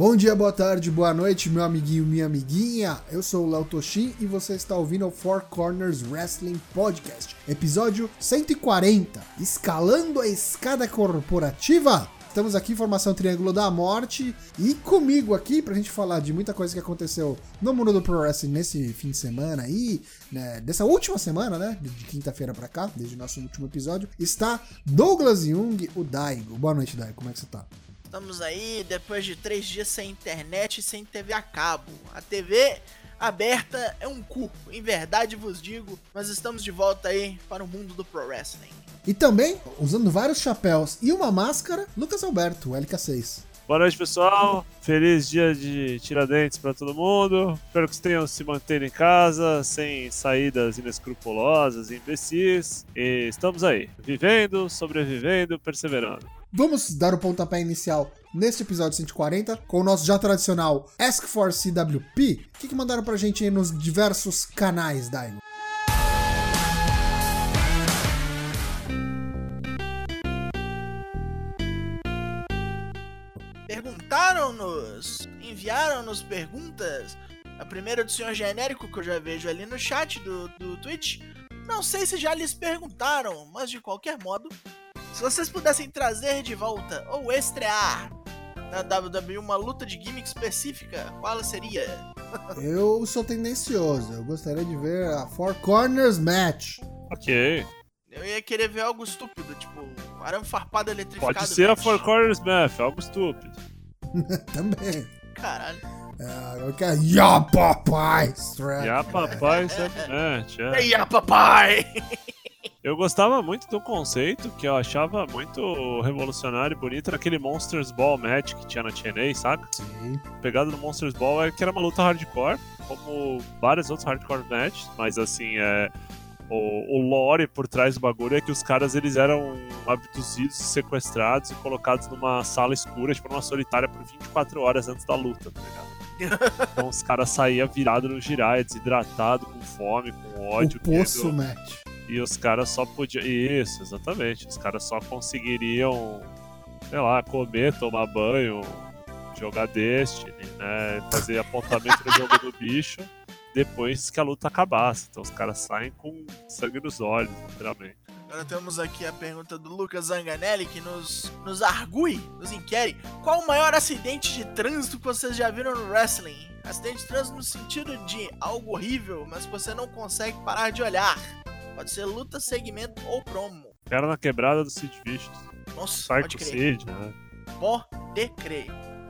Bom dia, boa tarde, boa noite, meu amiguinho, minha amiguinha. Eu sou o Léo Toshin e você está ouvindo o Four Corners Wrestling Podcast, episódio 140, escalando a escada corporativa. Estamos aqui, Formação Triângulo da Morte, e comigo aqui pra gente falar de muita coisa que aconteceu no mundo do Pro Wrestling nesse fim de semana aí, né, dessa última semana, né, de quinta-feira pra cá, desde o nosso último episódio, está Douglas Jung, o Daigo. Boa noite, Daigo, como é que você tá? Estamos aí depois de três dias sem internet e sem TV a cabo. A TV aberta é um cu, em verdade vos digo, mas estamos de volta aí para o mundo do pro wrestling. E também, usando vários chapéus e uma máscara, Lucas Alberto, o LK6. Boa noite, pessoal. Feliz dia de Tiradentes para todo mundo. Espero que tenham se mantido em casa, sem saídas inescrupulosas e imbecis. E estamos aí, vivendo, sobrevivendo, perseverando. Vamos dar o pontapé inicial neste episódio 140 com o nosso já tradicional Ask for CWP. O que, que mandaram pra gente aí nos diversos canais, Daigo? Perguntaram-nos, enviaram-nos perguntas. A primeira do senhor genérico que eu já vejo ali no chat do, do Twitch. Não sei se já lhes perguntaram, mas de qualquer modo, se vocês pudessem trazer de volta ou estrear na WWE uma luta de gimmick específica, qual seria? eu sou tendencioso, eu gostaria de ver a Four Corners Match. Ok. Eu ia querer ver algo estúpido, tipo, arame farpado eletrificado. Pode ser match. a Four Corners Match, algo estúpido. Também. Caralho. É, eu quero Ya Papai Strap. Ya Papai Strap Match, é. Ya Papai! Eu gostava muito do conceito, que eu achava muito revolucionário e bonito, era aquele Monsters Ball match que tinha na TNA, saca? Sim. Pegada do Monsters Ball é que era uma luta hardcore, como vários outros hardcore matches, mas assim, é, o, o lore por trás do bagulho é que os caras eles eram abduzidos, sequestrados e colocados numa sala escura, tipo numa solitária, por 24 horas antes da luta, tá ligado? Então os caras saíam virados no giraia, desidratado, com fome, com ódio. O poço match. E os caras só podiam. Isso, exatamente. Os caras só conseguiriam, sei lá, comer, tomar banho, jogar Destiny, né? Fazer apontamento no jogo do bicho depois que a luta acabasse. Então os caras saem com sangue nos olhos, literalmente. Agora temos aqui a pergunta do Lucas Zanganelli que nos, nos argui, nos inquere. Qual o maior acidente de trânsito que vocês já viram no wrestling? Acidente de trânsito no sentido de algo horrível, mas você não consegue parar de olhar. Pode ser luta, segmento ou promo. Era na quebrada do Sid Vicious. Nossa, Psycho pode crer. Sid, né? Pode crer.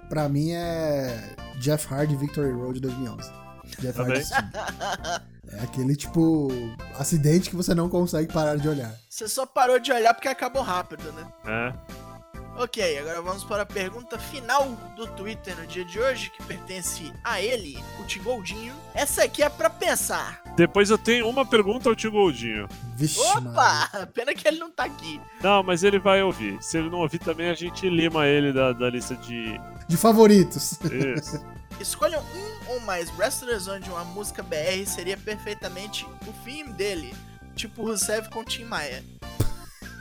Pra mim é Jeff Hardy Victory Road 2011. Jeff Também. Hardy É aquele tipo acidente que você não consegue parar de olhar. Você só parou de olhar porque acabou rápido, né? É. Ok, agora vamos para a pergunta final do Twitter no dia de hoje, que pertence a ele, o Tigoldinho. Essa aqui é para pensar. Depois eu tenho uma pergunta ao Tio Goldinho. Vixe, Opa! Pena que ele não tá aqui. Não, mas ele vai ouvir. Se ele não ouvir também, a gente lima ele da, da lista de. De favoritos. Isso. Escolham um ou mais wrestlers onde uma música BR seria perfeitamente o fim dele. Tipo Rusev com Tim Maia.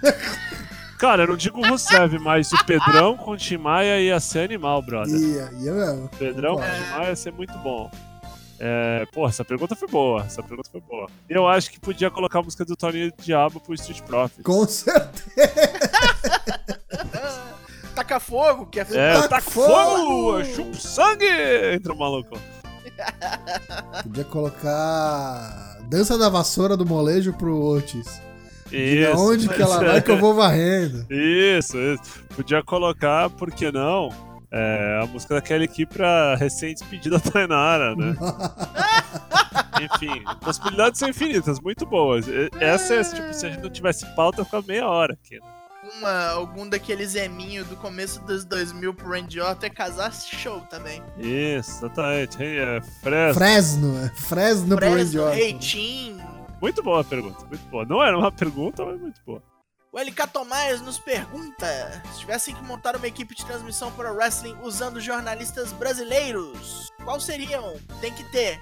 Cara, eu não digo Rusev, mas o Pedrão com o Tim Maia ia ser animal, brother. Ia, ia mesmo. Pedrão com o Tim Maia ia ser muito bom. É, pô, essa pergunta foi boa. Essa pergunta foi boa. Eu acho que podia colocar a música do Tony Diabo pro Street Profits. Com certeza. Taca fogo, que é, É, Taca taca fogo! Chupa sangue! Entra o maluco. Podia colocar Dança da Vassoura do Molejo pro Otis. Isso. Onde que ela vai que eu vou varrendo? Isso, isso. Podia colocar, por que não? É, a música daquela equipe pra recém-despedida Tainara, né? Enfim, possibilidades são infinitas, muito boas. Essa é, tipo, se a gente não tivesse pauta, fica meia hora aqui. Né? Uma, algum daqueles eminho do começo dos 2000 pro Randy Orton é casar show também. Isso, exatamente. Hey, é, Fresno. Fresno, é. Fresno pro Randy Fresno, Orton. Reitinho. Muito boa a pergunta, muito boa. Não era uma pergunta, mas muito boa. O LK Tomás nos pergunta: se tivessem que montar uma equipe de transmissão para o wrestling usando jornalistas brasileiros, qual seriam? Tem que ter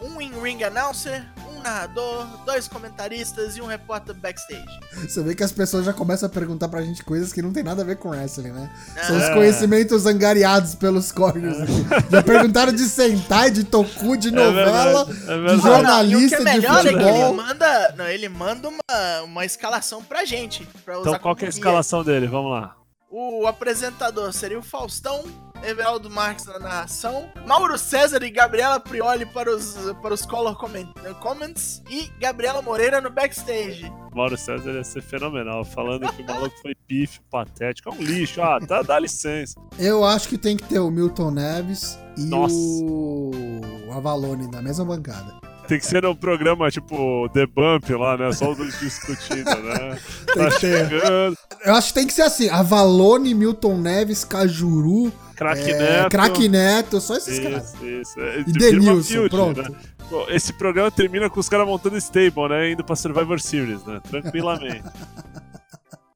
um in-ring announcer, um narrador, dois comentaristas e um repórter backstage. Você vê que as pessoas já começam a perguntar pra gente coisas que não tem nada a ver com wrestling, né? São os É. conhecimentos angariados pelos corners. aqui. Já perguntaram de Sentai, de Toku, de novela, verdade, é de jornalista, e o que de é melhor é que ele futebol. manda, não, ele manda uma, uma escalação pra gente. Pra usar Então qual que é a escalação dele? Vamos lá. O apresentador seria o Faustão, Everaldo Marques na narração, Mauro César e Gabriela Prioli para os, para os color comment- comments e Gabriela Moreira no backstage. Mauro César ia ser fenomenal, falando que o maluco foi pífio, patético, é um lixo, ah, dá, dá licença. Eu acho que tem que ter o Milton Neves e Nossa. o Avalone na mesma bancada. Tem que ser um programa tipo The Bump lá, né? Só os dois discutindo, né? Tem Tá chegando, Eu acho que tem que ser assim: Avalone, Milton Neves, Cajuru, craque é, Neto. Craque Neto, só esses caras. Isso, isso. É, E Denilson, field, pronto. né? Pô, Esse programa termina com os caras montando stable, né? Indo pra Survivor Series, né? Tranquilamente.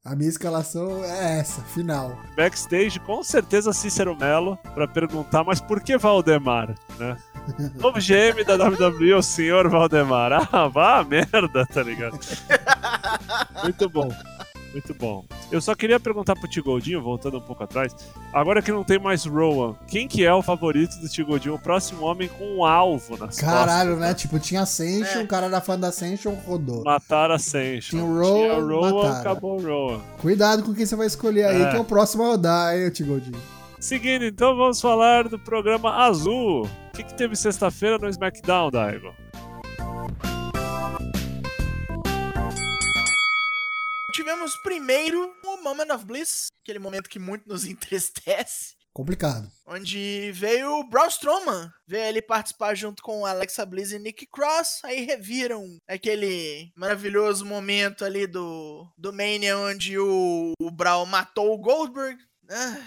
A minha escalação é essa, final. Backstage, com certeza Cícero Melo, pra perguntar, mas por que Valdemar, né? Novo GM da WWE, o senhor Valdemar. Ah, vá merda, tá ligado? Muito bom. Muito bom. Eu só queria perguntar pro Tigoldinho, voltando um pouco atrás, agora que não tem mais Rowan, quem que é o favorito do Tigoldinho? O próximo homem com um alvo nas Caralho, costas. né? Tipo, tinha Ascension, É. o cara era fã da Ascension, rodou. Mataram a Ascension. Tinha o Rowan, Tinha Rowan, mataram. acabou o Rowan. Cuidado com quem você vai escolher aí, É. que é o próximo a rodar, hein, Tigoldinho. Seguindo, então, vamos falar do programa Azul. O que, que teve sexta-feira no SmackDown, Daigo? Tivemos primeiro o Moment of Bliss, aquele momento que muito nos entristece. Complicado. Onde veio o Braun Strowman. Veio ele participar junto com Alexa Bliss e Nick Cross. Aí reviram aquele maravilhoso momento ali do, do Mania, onde o, o Braun matou o Goldberg. Ah,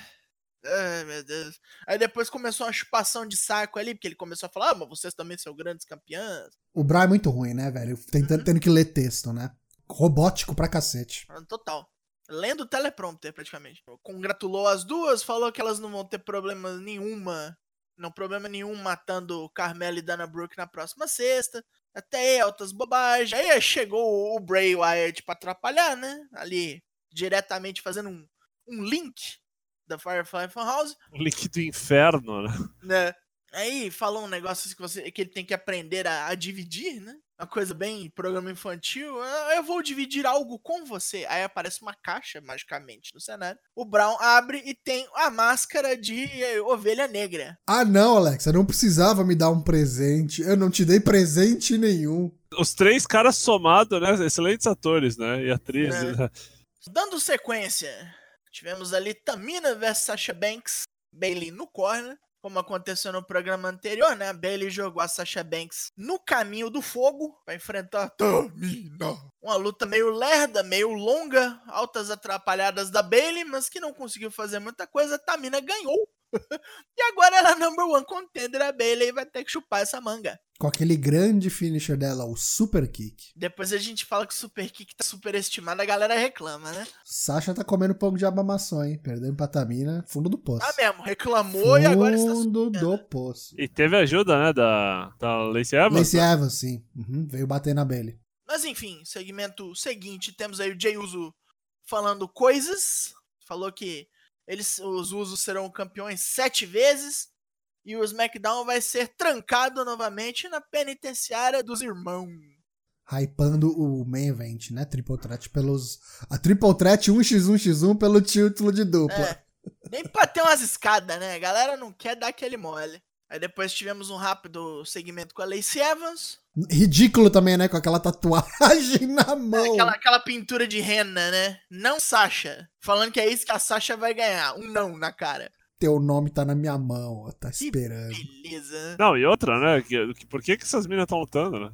Ai, meu Deus. Aí depois começou uma chupação de saco ali, porque ele começou a falar: ah, mas vocês também são grandes campeãs. O Bra é muito ruim, né, velho? Tentando, tendo que ler texto, né? Robótico pra cacete. Total. Lendo teleprompter, praticamente. Congratulou as duas, falou que elas não vão ter problema nenhuma. Não problema nenhum matando Carmela e Dana Brooke na próxima sexta. Até aí, altas bobagens. Aí chegou o Bray Wyatt pra atrapalhar, né? Ali, diretamente fazendo um, um link da Firefly Funhouse, O link do inferno, né? né? Aí falou um negócio que, você, que ele tem que aprender a, a dividir, né? Uma coisa bem programa infantil. "Ah, Eu vou dividir algo com você. Aí aparece uma caixa magicamente no cenário. O Brown abre e tem a máscara de eh, ovelha negra. Ah, não, Alexa, não precisava me dar um presente. Eu não te dei presente nenhum. Os três caras somados, né? Excelentes atores, né? E atrizes. É. né? Dando sequência, tivemos ali Tamina vs Sasha Banks, Bailey no corner. Como aconteceu no programa anterior, né? A Bailey jogou a Sasha Banks no caminho do fogo para enfrentar Tamina. Uma luta meio lerda, meio longa, altas atrapalhadas da Bailey, mas que não conseguiu fazer muita coisa. A Tamina ganhou. e agora ela é number one contender. A Bailey vai ter que chupar essa manga. Com aquele grande finisher dela, o Super Kick. Depois a gente fala que o Super Kick tá superestimado, a galera reclama, né? Sasha tá comendo pão de abamaçã, hein? Perdendo pra Tamina, fundo do poço. Tá mesmo, reclamou e agora está Fundo do poço. E teve ajuda, né? Da, da Lacey Evans. Lacey Evans, sim. Uhum, veio bater na Bailey. Mas enfim, segmento seguinte, temos aí o Jey Uso falando coisas. Falou que eles, os Usos serão campeões sete vezes. E o SmackDown vai ser trancado novamente na penitenciária dos irmãos. Hypando o main event, né? Triple Threat pelos. A Triple Threat 1x1x1 pelo título de dupla. É, nem pra ter umas escadas, né? A galera não quer dar aquele mole. Aí depois tivemos um rápido segmento com a Lacey Evans. Ridículo também, né? Com aquela tatuagem na É, mão. Aquela, aquela pintura de rena, né? Não Sasha. Falando que é isso que a Sasha vai ganhar. Um não na cara. Teu nome tá na minha mão, ó. Tá esperando. Beleza. né? Não, e outra, né? Que, que- por que, que essas minas estão lutando, né?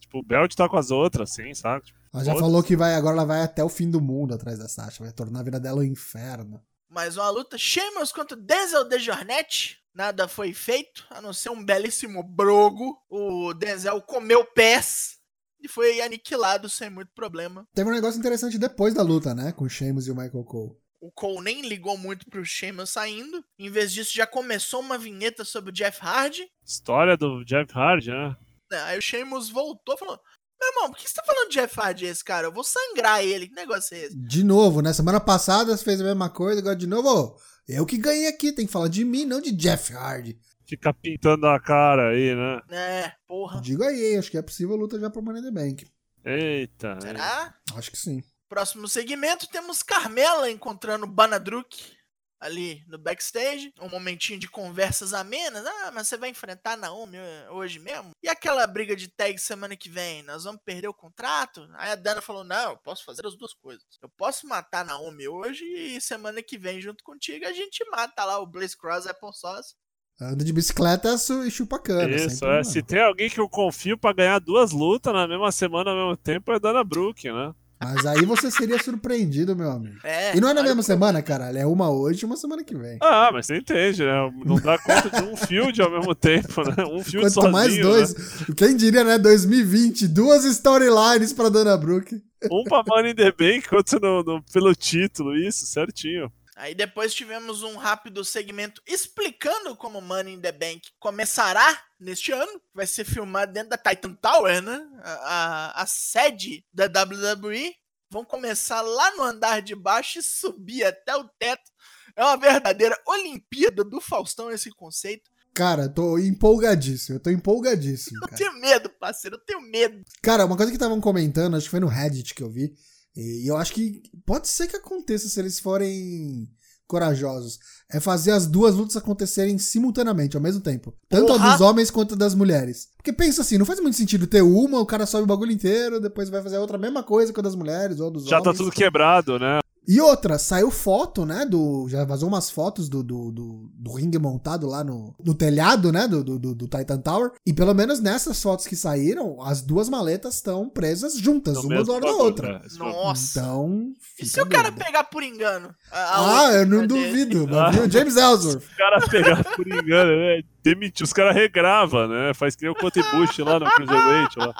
Tipo, o Belt tá com as outras, assim, sabe? Tipo, Ela já Foda-se. falou que vai agora ela vai até o fim do mundo atrás da Sasha. Vai tornar a vida dela um inferno. Mais uma luta. Sheamus contra Denzel DeJornette. Nada foi feito, a não ser um belíssimo brogo. O Denzel comeu pés e foi aniquilado sem muito problema. Teve um negócio interessante depois da luta, né? Com o Sheamus e o Michael Cole. O Cole nem ligou muito pro Sheamus saindo. Em vez disso, já começou uma vinheta sobre o Jeff Hardy. história do Jeff Hardy, né? Né, Aí o Sheamus voltou e falou: Meu irmão, por que você tá falando de Jeff Hardy esse cara? Eu vou sangrar ele. Que negócio é esse? De novo, né? Semana passada você fez a mesma coisa, agora de novo, eu que ganhei aqui, tem que falar de mim, não de Jeff Hardy. Fica pintando a cara aí, né? É, porra. Digo aí, acho que é possível a luta já pro Money in the Bank. Eita. Será? Acho que sim. Próximo segmento temos Carmela encontrando Banadruk ali no backstage. Um momentinho de conversas amenas. Ah, mas você vai enfrentar a Naomi eh, hoje mesmo? E aquela briga de tag semana que vem? Nós vamos perder o contrato? Aí a Dana falou: Não, eu posso fazer as duas coisas. Eu posso matar a Naomi hoje e semana que vem, junto contigo, a gente mata lá o Blaze Cross Apple Sauce. Anda de bicicleta e chupa cana. Isso, é. Se tem alguém que eu confio pra ganhar duas lutas na mesma semana ao mesmo tempo, é Dana Brooke, né? Mas aí você seria surpreendido, meu amigo. É, E não é na mesma o semana, caralho. É uma hoje e uma semana que vem. Ah, mas você entende, né? Não dá conta de um field ao mesmo tempo, né? Um field Quanto sozinho, mais dois. né? Quem diria, né? 2020, duas storylines pra Dana Brooke. Um pra Money in the Bank, outro no, no- pelo título, isso, certinho. Aí depois tivemos um rápido segmento explicando como Money in the Bank começará neste ano. Vai ser filmado dentro da Titan Tower, né? A, a- a sede da WWE. Vão começar lá no andar de baixo e subir até o teto. É uma verdadeira Olimpíada do Faustão esse conceito. Cara, eu tô empolgadíssimo. Eu tô empolgadíssimo, Eu cara. tenho medo, parceiro. Eu tenho medo. Cara, uma coisa que estavam comentando, acho que foi no Reddit que eu vi, e eu acho que pode ser que aconteça se eles forem corajosos, é fazer as duas lutas acontecerem simultaneamente, ao mesmo tempo. Tanto a Porra! dos homens quanto a das mulheres. Porque pensa assim, não faz muito sentido ter uma, o cara sobe o bagulho inteiro, depois vai fazer a outra mesma coisa com a das mulheres ou a dos Já tá homens. tudo quebrado, né? E outra, saiu foto, né? Do, já vazou umas fotos do, do, do, do ringue montado lá no, no telhado, né? Do, do, do- Titan Tower. E pelo menos nessas fotos que saíram, as duas maletas estão presas juntas, No uma do lado da outra. né? Nossa. Então. E se o cara dúvida. pegar por engano? a- a Ah, eu não dele? duvido. Ah. James Ellsworth. O cara pegar por engano, né? Demitiu. Os caras regrava, né? Faz que nem o Conte Bush lá no Cruiserweight. Lá.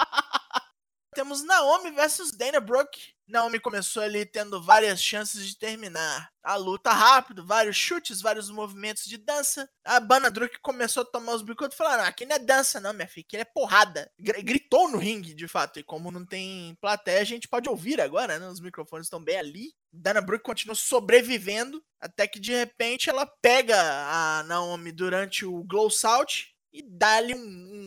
Temos Naomi versus Dana Brooke. Naomi começou ali tendo várias chances de terminar a luta rápido, vários chutes, vários movimentos de dança. A Bana Brooke começou a tomar os bicotos e falou: Não, aqui não é dança, não, minha filha, aqui é porrada. Gr- Gritou no ringue, de fato. E como não tem plateia, a gente pode ouvir agora, né? Os microfones estão bem ali. Dana Brooke continua sobrevivendo, até que de repente ela pega a Naomi durante o Glow Salt e dá-lhe um,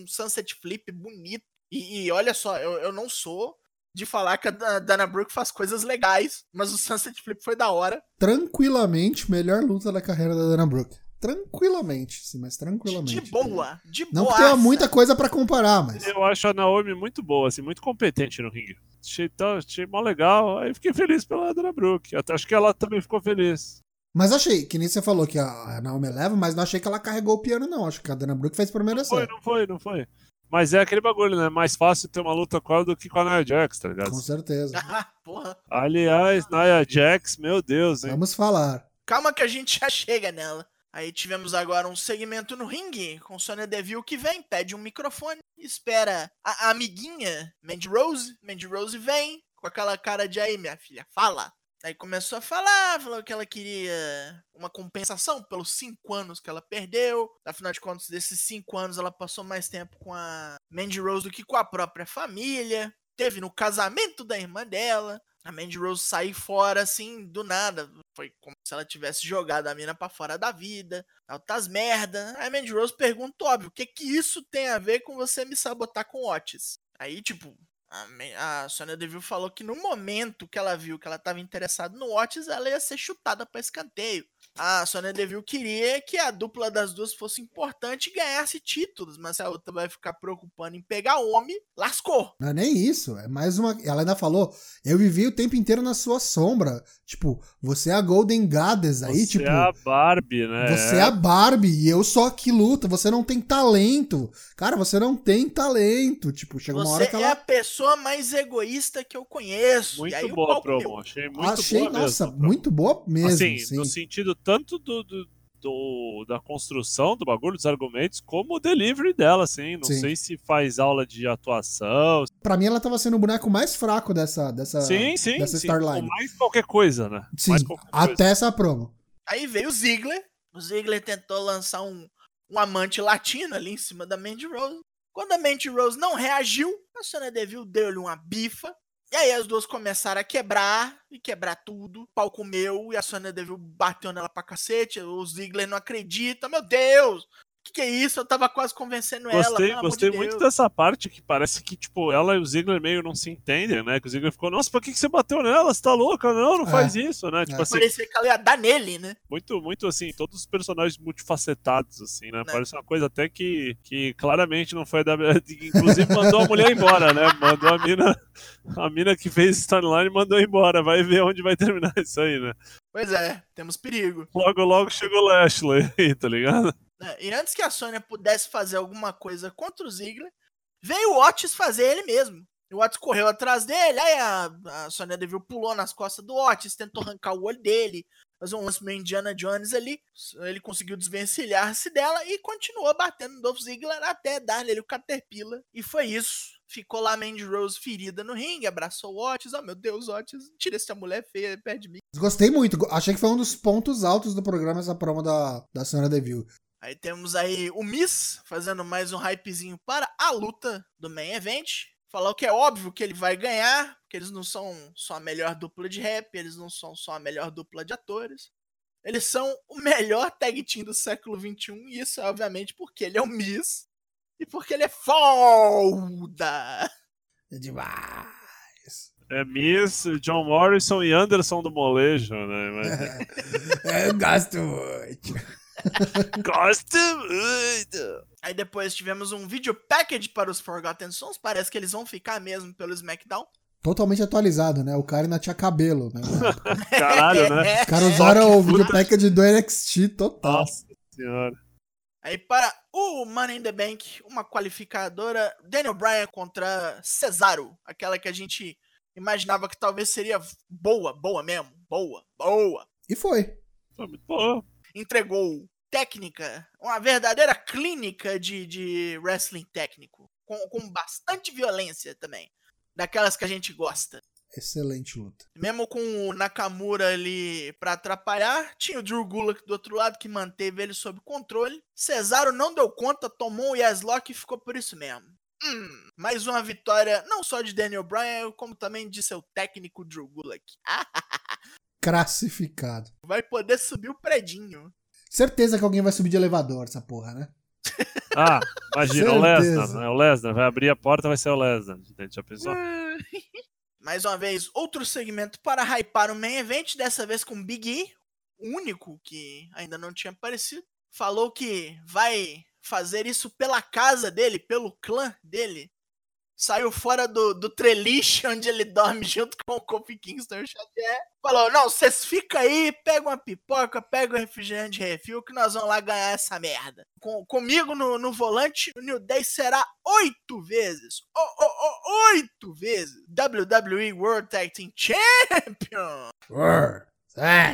um Sunset Flip bonito. E, e olha só, eu, eu não sou de falar que a Da- Dana Brooke faz coisas legais, mas o Sunset Flip foi da hora. Tranquilamente, melhor luta da carreira da Dana Brooke. Tranquilamente, sim, mas tranquilamente. de boa, de Não boa. que tenha muita coisa pra comparar, mas. Eu acho a Naomi muito boa, assim, muito competente no ringue. Achei, achei mó legal. Aí fiquei feliz pela Dana Brooke. Até acho que ela também ficou feliz. Mas achei, que nem você falou que a Naomi leva, mas não achei que ela carregou o piano, não. Acho que a Dana Brooke fez por Foi, merecer. não foi, não foi. Mas é aquele bagulho, né? Mais fácil ter uma luta com ela do que com a Nia Jax, tá ligado? Com certeza. Ah, porra. Aliás, Nia Jax, meu Deus, hein? Vamos falar. Calma que a gente já chega nela. Aí tivemos agora um segmento no ringue, com Sonya Deville que vem, pede um microfone, espera a, a amiguinha, Mandy Rose. Mandy Rose vem, com aquela cara de aí, minha filha, fala. Aí começou a falar, falou que ela queria uma compensação pelos cinco anos que ela perdeu. Afinal de contas, desses cinco anos ela passou mais tempo com a Mandy Rose do que com a própria família. Teve no casamento da irmã dela. A Mandy Rose sair fora assim, do nada. Foi como se ela tivesse jogado a mina pra fora da vida. Altas merda. Aí a Mandy Rose pergunta, óbvio, o que que isso tem a ver com você me sabotar com Otis? Aí, tipo, a, a Sonya Deville falou que no momento que ela viu que ela estava interessada no Otis, ela ia ser chutada pra escanteio. A Sonya Deville queria que a dupla das duas fosse importante e ganhasse títulos, mas se a outra vai ficar preocupando em pegar homem, lascou. Não é nem isso, é mais uma. Ela ainda falou: eu vivi o tempo inteiro na sua sombra. Tipo, você é a Golden Goddess aí, Você tipo. é a Barbie, né? Você é a Barbie e eu só que luta. Você não tem talento. Cara, você não tem talento. Tipo, chega uma Você hora que é ela. a pessoa mais egoísta que eu conheço. e aí Muito boa a promo, achei muito Achei, boa nossa, mesmo. muito boa mesmo. assim, sim. no sentido tanto do, do, do- da construção do bagulho, dos argumentos, como o delivery dela, assim. Não Sim. sei se faz aula de atuação. Pra mim, ela tava sendo o boneco mais fraco dessa, dessa, sim, sim, dessa sim. Starline. Mais qualquer coisa, né? Sim, mais qualquer coisa. até essa promo. Aí veio o Ziggler. O Ziggler tentou lançar um, um amante latino ali em cima da Mandy Rose. Quando a Mandy Rose não reagiu, a Sonya Deville deu-lhe uma bifa. E aí as duas começaram a quebrar, e quebrar tudo. O pau comeu, e a Sonya Deville bateu nela pra cacete. O Ziggler não acredita. Meu Deus! O que, que, é isso? Eu tava quase convencendo gostei, ela. Gostei de muito dessa parte que parece que, tipo, ela e o Ziggler meio não se entendem, né? Que o Ziggler ficou, nossa, por que, que você bateu nela? Você tá louca? Não, não é. faz isso, né? Tipo é. assim. Parecia que ela ia dar nele, né? Muito, muito assim, todos os personagens multifacetados, assim, né? Não. Parece uma coisa até que, que claramente não foi da. Inclusive mandou a mulher embora, né? Mandou a mina. A mina que fez storyline mandou embora. Vai ver onde vai terminar isso aí, né? Pois é, temos perigo. Logo, logo chegou o Lashley aí, tá ligado? E antes que a Sônia pudesse fazer alguma coisa contra o Ziggler, veio o Otis fazer ele mesmo. O Otis correu atrás dele, aí a, a Sonya Deville pulou nas costas do Otis, tentou arrancar o olho dele, fazer um lance meio Indiana Jones ali. Ele conseguiu desvencilhar-se dela e continuou batendo no Dolph Ziggler até dar nele o Caterpillar. E foi isso. Ficou lá a Mandy Rose ferida no ringue, abraçou o Otis. Oh meu Deus, Otis, tira essa mulher feia perto de mim. Gostei muito. Achei que foi um dos pontos altos do programa essa promo da, da Sonya Deville. Aí temos aí o Miss fazendo mais um hypezinho para a luta do main event. Falou que é óbvio que ele vai ganhar, porque eles não são só a melhor dupla de rap, eles não são só a melhor dupla de atores. Eles são o melhor tag team do século XXI, e isso é obviamente porque ele é o Miss e porque ele é foda. É demais. É Miss, John Morrison e Anderson do Molejo, né? Mas... Eu gosto muito. Gosto muito! Aí depois tivemos um vídeo package para os Forgotten Sons. Parece que eles vão ficar mesmo pelo SmackDown. Totalmente atualizado, né? O cara ainda tinha cabelo, né? Caralho, né? Os caras usaram o vídeo package do NXT total. Nossa senhora. Aí para o Money in the Bank, uma qualificadora, Daniel Bryan contra Cesaro. Aquela que a gente imaginava que talvez seria boa, boa mesmo. Boa, boa. E foi. Foi muito boa entregou técnica, uma verdadeira clínica de, de wrestling técnico, com, com bastante violência também, daquelas que a gente gosta. Excelente luta. Mesmo com o Nakamura ali para atrapalhar, tinha o Drew Gulak do outro lado que manteve ele sob controle. Cesaro não deu conta, tomou o Yaslock e ficou por isso mesmo. Hum, mais uma vitória não só de Daniel Bryan, como também de seu técnico Drew Gulak. Crassificado. Vai poder subir o predinho. Certeza que alguém vai subir de elevador, essa porra, né? Ah, imagina, o Lesnar, né? O Lesnar vai abrir a porta, vai ser o Lesnar. Já pensou? Mais uma vez, outro segmento para hypar o main event, dessa vez com Big E, o único que ainda não tinha aparecido. Falou que vai fazer isso pela casa dele, pelo clã dele, saiu fora do, do treliche onde ele dorme junto com o Kofi Kingston e o Xavier. Falou: não, vocês ficam aí, pega uma pipoca, pega um refrigerante de refil que nós vamos lá ganhar essa merda. Com, comigo no, no volante, o New Day será oito vezes. Oh, oh, oh, oito vezes. WWE World Tag Team Champion. World Tag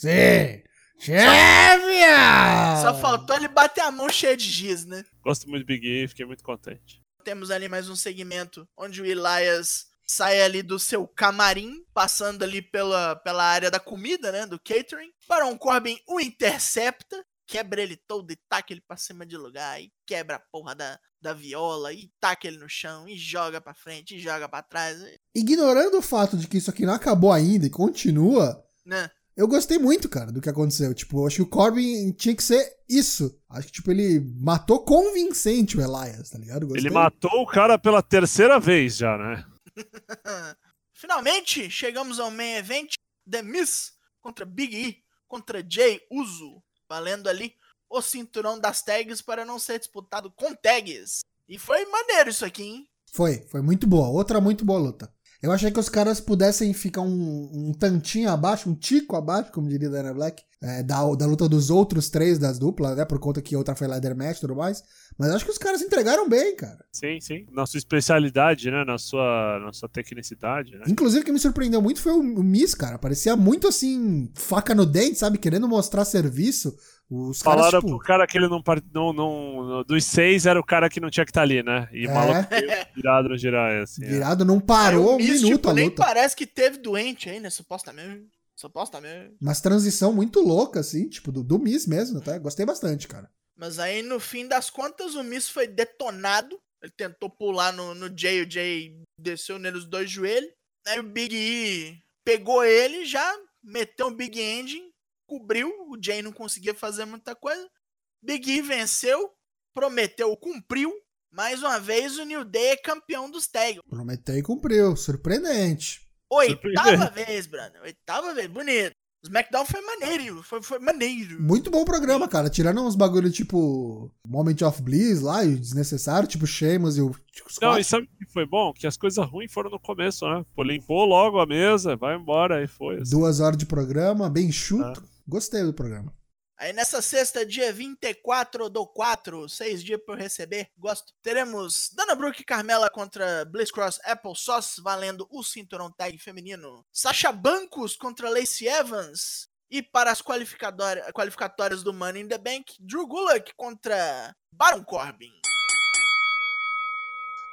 Team Champion! Só faltou ele bater a mão cheia de giz, né? Gosto muito do Big E, fiquei muito contente temos ali mais um segmento onde o Elias sai ali do seu camarim, passando ali pela, pela área da comida, né, do catering. Baron Corbin o intercepta, quebra ele todo e taca ele pra cima de lugar, e quebra a porra da, da viola, e taca ele no chão, e joga pra frente, e joga pra trás. Ignorando o fato de que isso aqui não acabou ainda e continua, né? Eu gostei muito, cara, do que aconteceu. Tipo, eu acho que o Corbin tinha que ser isso. Acho que, tipo, ele matou convincente o Elias, tá ligado? Gostei. Ele matou o cara pela terceira vez já, né? Finalmente, chegamos ao main event. The Miz contra Big E, contra Jay Uso. Valendo ali o cinturão das tags para não ser disputado com tags. E foi maneiro isso aqui, hein? Foi, foi muito boa. Outra muito boa luta. Eu achei que os caras pudessem ficar um, um tantinho abaixo, um tico abaixo, como diria Dana Black, é, da, da luta dos outros três das duplas, né? Por conta que outra foi ladder match e tudo mais. Mas acho que os caras entregaram bem, cara. Sim, sim. Na sua especialidade, né? Na sua, na sua tecnicidade, né? Inclusive, o que me surpreendeu muito foi o, o Miss, cara. Parecia muito assim, faca no dente, sabe? Querendo mostrar serviço. Os Falaram caras, tipo... pro cara que ele não, não, não. Dos seis era o cara que não tinha que estar tá ali, né? E o É. maluco virado no girar, assim. é. Virado, não parou o um minuto tipo, a nem luta. parece que teve doente aí, né? Supostamente. Supostamente. Mas transição muito louca, assim, tipo, do, do Miss mesmo, tá? Gostei bastante, cara. Mas aí, no fim das contas, o Miz foi detonado Ele tentou pular no, no Jay, o Jay desceu nele os dois joelhos. Aí o Big E pegou ele já meteu um Big Ending, cobriu. O Jay não conseguia fazer muita coisa. Big E venceu, prometeu, cumpriu. Mais uma vez o New Day é campeão dos tag. Prometeu e cumpriu. Surpreendente. Oitava vez, Brandon. Oitava vez. Bonito. O SmackDown foi maneiro, foi, foi maneiro. Muito bom programa, cara. Tirando uns bagulho tipo Moment of Bliss lá, e desnecessário, tipo Sheamus e o Não, e sabe o que foi bom? Que as coisas ruins foram no começo, né? Pô, limpou logo a mesa, vai embora, aí foi. Assim. Duas horas de programa, bem chuto. É. Gostei do programa. Aí nessa sexta, dia 24 do 4, seis dias eu receber, gosto. Teremos Dana Brooke e Carmela contra Bliss Cross Apple Sauce, valendo o cinturão tag feminino. Sasha Bancos contra Lacey Evans. E para as qualificatórias do Money in the Bank, Drew Gulak contra Baron Corbin.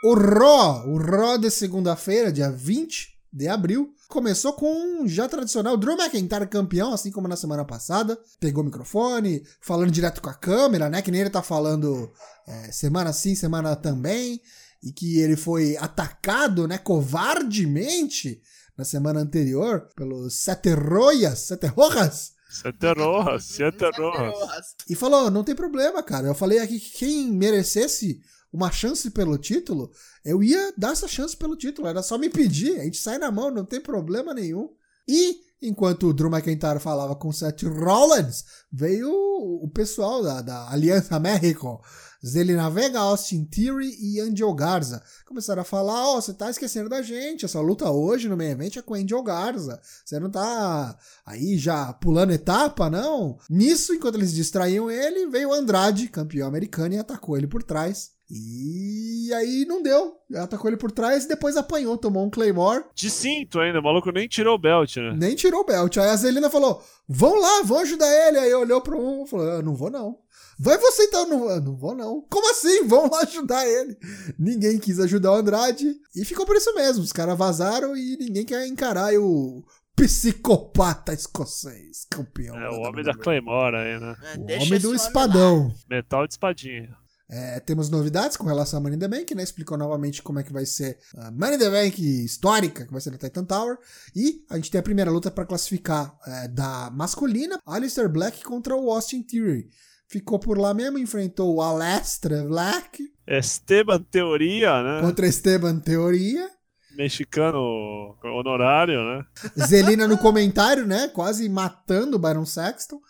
O Raw, o Raw de segunda-feira, dia 20 de abril, começou com um já tradicional Drew McIntyre campeão, assim como na semana passada. Pegou o microfone, falando direto com a câmera, né? Que nem ele tá falando é, semana sim, semana também. E que ele foi atacado, né, covardemente na semana anterior pelo Sete Royas, Sete Rojas. Sete Rojas, Sete Rojas. E falou, não tem problema, cara. Eu falei aqui que quem merecesse uma chance pelo título, eu ia dar essa chance pelo título. Era só me pedir, a gente sai na mão, não tem problema nenhum. E enquanto o Drew McIntyre falava com Seth Rollins, veio o pessoal da, da Aliança México, Zelina Vega, Austin Theory e Angel Garza. Começaram a falar, ó, oh, você tá esquecendo da gente, essa luta hoje no meio evento é com Angel Garza. Você não tá aí já pulando etapa, não? Nisso, enquanto eles distraíam ele, veio o Andrade, campeão americano, e atacou ele por trás. E aí não deu. Atacou ele por trás e depois apanhou, tomou um Claymore. De cinto ainda, o maluco nem tirou o belt, né? Nem tirou o belt. Aí a Zelina falou: vão lá, vão ajudar ele. Aí olhou para um e falou: ah, não vou não. Vai você então, não, não vou não. Como assim? Vão lá ajudar ele. Ninguém quis ajudar o Andrade e ficou por isso mesmo. Os caras vazaram e ninguém quer encarar o psicopata escocês, campeão. É, o homem da Claymore aí, né? É, o homem do espadão. Metal de espadinha. É, temos novidades com relação a Money in the Bank, né? Explicou novamente como é que vai ser a Money in the Bank histórica, que vai ser na Titan Tower. E a gente tem a primeira luta para classificar é, da masculina, Alistair Black contra o Austin Theory. Ficou por lá mesmo, enfrentou o Alestra Black. Esteban Teoria, né? Contra Esteban Teoria. Mexicano honorário, né? Zelina no comentário, né? Quase matando o Byron Saxton.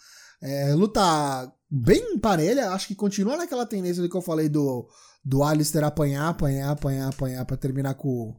É, luta bem parelha, acho que continua naquela tendência do que eu falei do, do Alistair apanhar, apanhar, apanhar, apanhar pra terminar com o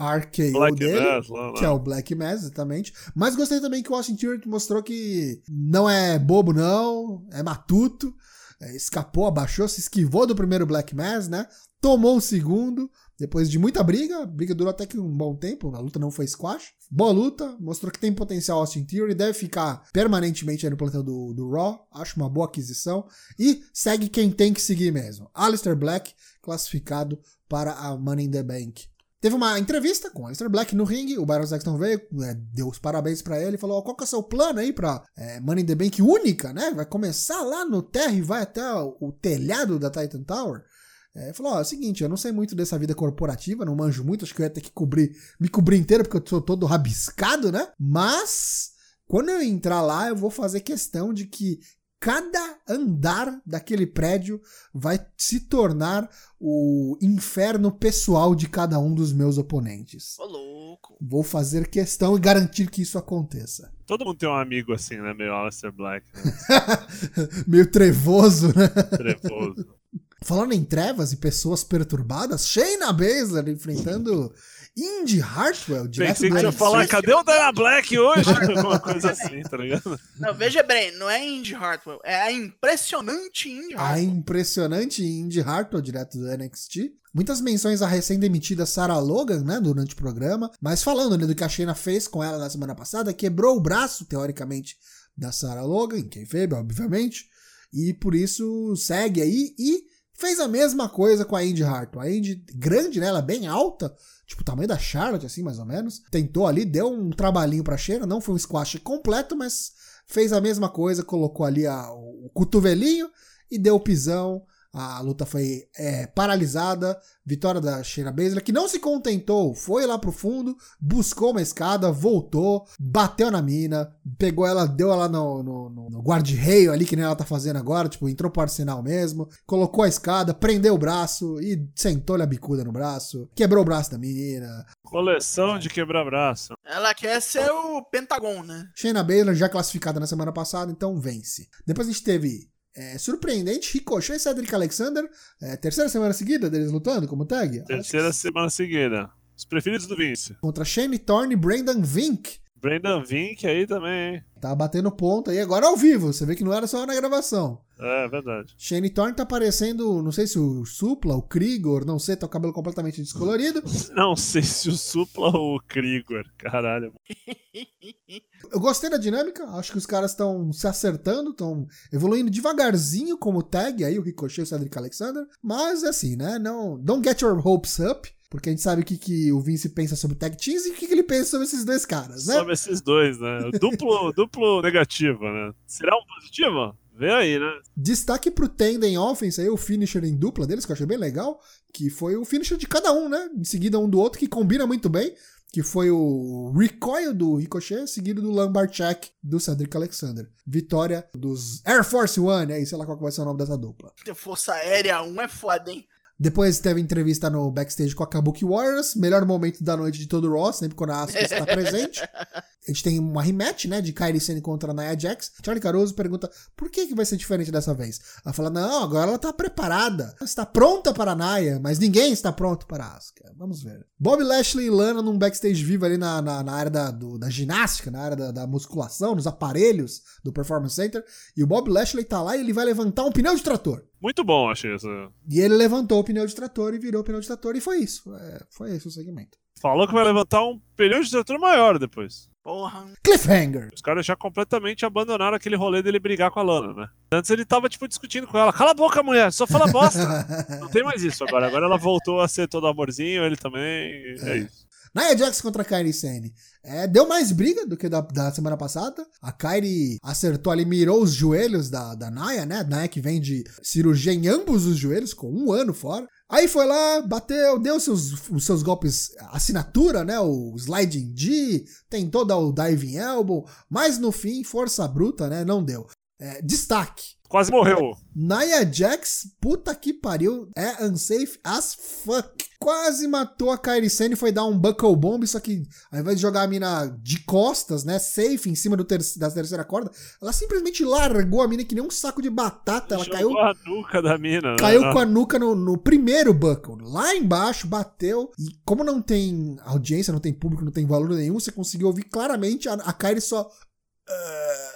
RKO Black dele, Mass, lá, lá. que é o Black Mass, exatamente. Mas gostei também que o Austin Theory mostrou que não é bobo não, é matuto, é, escapou, abaixou, se esquivou do primeiro Black Mass, né? Tomou o segundo, depois de muita briga, a briga durou até que um bom tempo, a luta não foi squash. Boa luta, mostrou que tem potencial Austin Theory, deve ficar permanentemente no plantel do, do Raw, acho uma boa aquisição. E segue quem tem que seguir mesmo. Alistair Black, classificado para a Money in the Bank. Teve uma entrevista com o Alistair Black no ringue, o Byron Saxton veio, é, deu os parabéns para ele, falou, qual que é o seu plano aí pra é, Money in the Bank única, né? Vai começar lá no terra e vai até o telhado da Titan Tower. É, falou: ó, é o seguinte, eu não sei muito dessa vida corporativa, não manjo muito, acho que eu ia ter que cobrir, me cobrir inteiro, porque eu sou todo rabiscado, né? Mas, quando eu entrar lá, eu vou fazer questão de que cada andar daquele prédio vai se tornar o inferno pessoal de cada um dos meus oponentes. Ô, louco. Vou fazer questão e garantir que isso aconteça. Todo mundo tem um amigo assim, né? Meio Alistair Black. Né? Meio trevoso, né? Trevoso. Falando em trevas e pessoas perturbadas, Shayna Baszler enfrentando Indy Hartwell, direto Pensei que ia falar, cadê o Dana Black hoje? Alguma coisa assim, tá ligado? Não, veja bem, não é Indy Hartwell, é a impressionante Indy Hartwell. A impressionante Indy Hartwell, direto do NXT. Muitas menções à recém-demitida Sarah Logan, né, durante o programa, mas falando né, do que a Shayna fez com ela na semana passada, quebrou o braço, teoricamente, da Sarah Logan, quem fez, obviamente, e por isso segue aí e Fez a mesma coisa com a Indy Hartwell. A Indy grande, né? Ela é bem alta, tipo o tamanho da Charlotte, assim, mais ou menos. Tentou ali, deu um trabalhinho pra Sheila. Não foi um squash completo, mas fez a mesma coisa. Colocou ali a, o cotovelinho e deu o pisão. A luta foi é, paralisada. Vitória da Shayna Baszler, que não se contentou, foi lá pro fundo, buscou uma escada, voltou, bateu na mina, pegou ela, deu ela no, no, no, no guarda-reio ali, que nem ela tá fazendo agora, tipo, entrou pro arsenal mesmo, colocou a escada, prendeu o braço e sentou-lhe a bicuda no braço, quebrou o braço da menina. Coleção de quebrar braço. Ela quer ser o Pentagon, né? Shayna Baszler já classificada na semana passada, então vence. Depois a gente teve é, surpreendente, Ricochet e Cedric Alexander. É, terceira semana seguida deles lutando como tag? Terceira semana seguida. Os preferidos do Vince. Contra Shane Thorne e Brendan Vink. Brendan Vink aí também, hein? Tá batendo ponto aí agora ao vivo. Você vê que não era só na gravação. É, verdade. Shane Thorne tá parecendo, não sei se o Supla, o Krigor, não sei, tá o cabelo completamente descolorido. Não sei se o Supla ou o Krigor, caralho. Gostei da dinâmica, acho que os caras estão se acertando, estão evoluindo devagarzinho como tag aí, o Ricochet e o Cedric Alexander, mas assim, né, não, don't get your hopes up, porque a gente sabe o que, que o Vince pensa sobre tag teams e o que, que ele pensa sobre esses dois caras, né? Sobre esses dois, né? Duplo, duplo negativo, né? Será um positivo? Vê aí, né? Destaque pro Tendem Offense aí, o finisher em dupla deles, que eu achei bem legal, que foi o finisher de cada um, né? Em seguida um do outro, que combina muito bem, que foi o recoil do Ricochet, seguido do lumbar check do Cedric Alexander. Vitória dos Air Force One, aí sei lá qual vai ser o nome dessa dupla. Força Aérea 1 é foda, hein? Depois teve entrevista no backstage com a Kabuki Warriors, melhor momento da noite de todo o Raw, sempre quando a Asuka está presente. A gente tem uma rematch, né, de Kairi Sane contra a Nia Jax. Charlie Caruso pergunta por que, que vai ser diferente dessa vez. Ela fala, não, agora ela está preparada. Ela está pronta para a Nia, mas ninguém está pronto para a Asuka. Vamos ver. Bob Lashley e Lana num backstage vivo ali na, na, na área da, do, da ginástica, na área da, da, musculação, nos aparelhos do Performance Center. E o Bob Lashley tá lá e ele vai levantar um pneu de trator. Muito bom, achei isso. E ele levantou o pneu de trator e virou o pneu de trator e foi isso. É, foi esse o segmento. Falou que vai levantar um pneu de trator maior depois. Porra. Cliffhanger! Os caras já completamente abandonaram aquele rolê dele brigar com a Lana, né? Antes ele tava, tipo, discutindo com ela. Cala a boca, mulher, só fala bosta. Não tem mais isso agora. Agora ela voltou a ser todo amorzinho, ele também. É, é isso. Nia Jax contra Kairi Sane. É, deu mais briga do que da, da, semana passada. A Kairi acertou ali, mirou os joelhos da, da Naya, né? Naya que vem de cirurgia em ambos os joelhos, com um ano fora. Aí foi lá, bateu, deu seus, os seus golpes, assinatura, né? O sliding D, tentou dar o diving elbow, mas no fim, força bruta, né? Não deu. É, destaque. Quase morreu. Nia Jax, puta que pariu, é unsafe as fuck. Quase matou a Kairi Sane e foi dar um buckle bomb, só que ao invés de jogar a mina de costas, né, safe em cima do ter da terceira corda, ela simplesmente largou a mina que nem um saco de batata. Ela Jogou caiu. a nuca da mina. Caiu né? com a nuca no, no, primeiro buckle. Lá embaixo, bateu. E como não tem audiência, não tem público, não tem valor nenhum, você conseguiu ouvir claramente a, a Kairi só. Uh...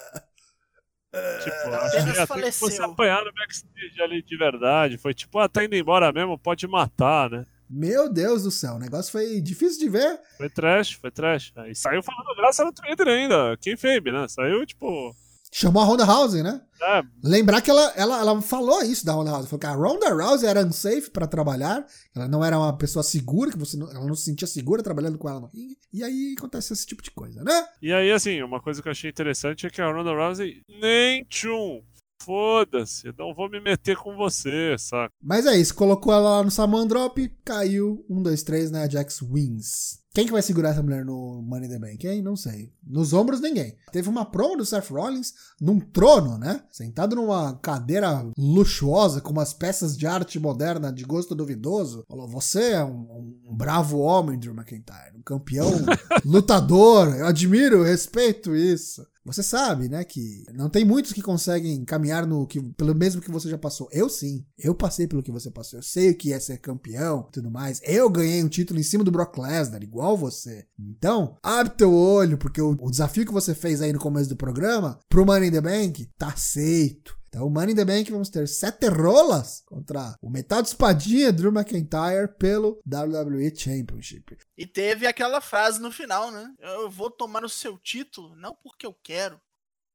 Tipo, até que fosse apanhar no backstage ali de verdade. Foi tipo, ah, tá indo embora mesmo, pode matar, né? Meu Deus do céu, o negócio foi difícil de ver. Foi trash, foi trash. E saiu falando graça no Twitter ainda. Quem fez, né? Saiu, tipo. Chamou a Ronda Rousey, né? É. Lembrar que ela, ela, ela falou isso da Ronda Rousey. Falou que a Ronda Rousey era unsafe para trabalhar. Ela não era uma pessoa segura, que você não, ela não se sentia segura trabalhando com ela no ringue. E aí acontece esse tipo de coisa, né? E aí, assim, uma coisa que eu achei interessante é que a Ronda Rousey nem tchum. Foda-se, não vou me meter com você, saca? Mas é isso, colocou ela lá no Saman Drop, caiu, um, dois, três, né? Jax wins. Quem que vai segurar essa mulher no Money the Bank, hein? Não sei. Nos ombros, ninguém. Teve uma promo do Seth Rollins num trono, né? Sentado numa cadeira luxuosa com umas peças de arte moderna de gosto duvidoso. Falou, você é um, um bravo homem, Drew McIntyre. Um campeão lutador. Eu admiro, respeito isso. Você sabe, né, que não tem muitos que conseguem caminhar no que pelo mesmo que você já passou. Eu sim. Eu passei pelo que você passou. Eu sei o que é ser campeão e tudo mais. Eu ganhei um título em cima do Brock Lesnar, igual você. Então, abre teu olho, porque o, o desafio que você fez aí no começo do programa pro Money in the Bank tá aceito. Então, o Money in the Bank vamos ter sete rolas contra o metal de espadinha Drew McIntyre pelo WWE Championship. E teve aquela frase no final, né? Eu vou tomar o seu título, não porque eu quero,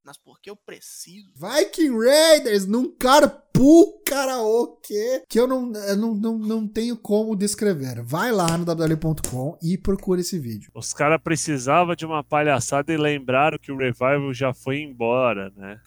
mas porque eu preciso. Viking Raiders num pool karaokê que eu não, eu não, não, não tenho como descrever. Vai lá no www.com e procura esse vídeo. Os caras precisavam de uma palhaçada e lembraram que o Revival já foi embora, né?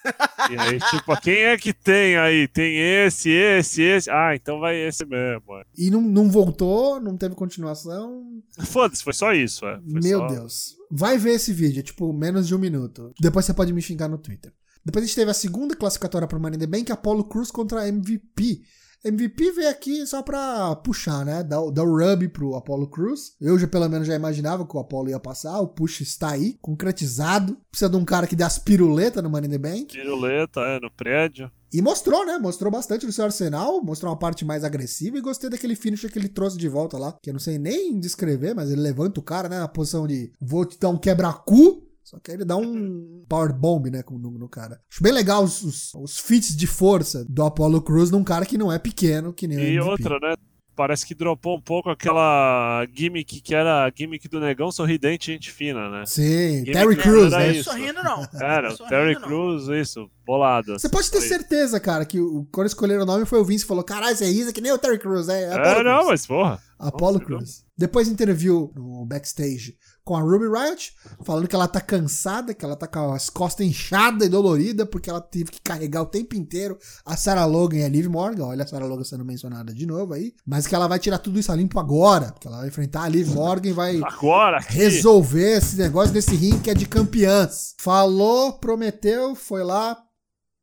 E aí, tipo, quem é que tem aí? Tem esse, esse, esse. Ah, então vai esse mesmo. é. E não, não voltou, não teve continuação. Foda-se, foi só isso. É. Foi Meu só- Deus. Vai ver esse vídeo, é tipo menos de um minuto. Depois você pode me xingar no Twitter. Depois a gente teve a segunda classificatória para Money in the Bank, Apollo Cruz contra a MVP. MVP veio aqui só pra puxar, né? Dar, o- dar o rub pro Apollo Cruz. Eu já pelo menos já imaginava que o Apollo ia passar. O push está aí, concretizado. Precisa de um cara que dê as piruletas no Money in the Bank. Piruleta, é, no prédio. E mostrou, né? Mostrou bastante do seu arsenal, mostrou uma parte mais agressiva e gostei daquele finisher que ele trouxe de volta lá. Que eu não sei nem descrever, mas ele levanta o cara, né? Na posição de vou te dar um quebra-cu. Só que aí ele dá um power bomb, né? com- No, no cara. Acho bem legal os, os, os feats de força do Apollo Cruz num cara que não é pequeno, que nem o E outra, né? Parece que dropou um pouco aquela gimmick que era a gimmick do negão sorridente e gente fina, né? Sim, Gimmick Terry não Crews, era né? isso. Sorrindo não. Era, o Sorrindo, Terry. Crews, isso, bolado. Você pode ter Foi. certeza, cara, que o, quando escolheram o nome foi o Vince que falou: caralho, você é Isa que nem o Terry Crews, é? é Apollo É, não, Crews." mas porra. Apollo Nossa, Crews. Depois interviu no backstage com a Ruby Riot, falando que ela tá cansada, que ela tá com as costas inchadas e dolorida, porque ela teve que carregar o tempo inteiro a Sarah Logan e a Liv Morgan. Olha a Sarah Logan sendo mencionada de novo aí. Mas que ela vai tirar tudo isso a limpo agora, porque ela vai enfrentar a Liv Morgan e vai Agora, aqui. resolver esse negócio desse ringue que é de campeãs. Falou, prometeu, foi lá,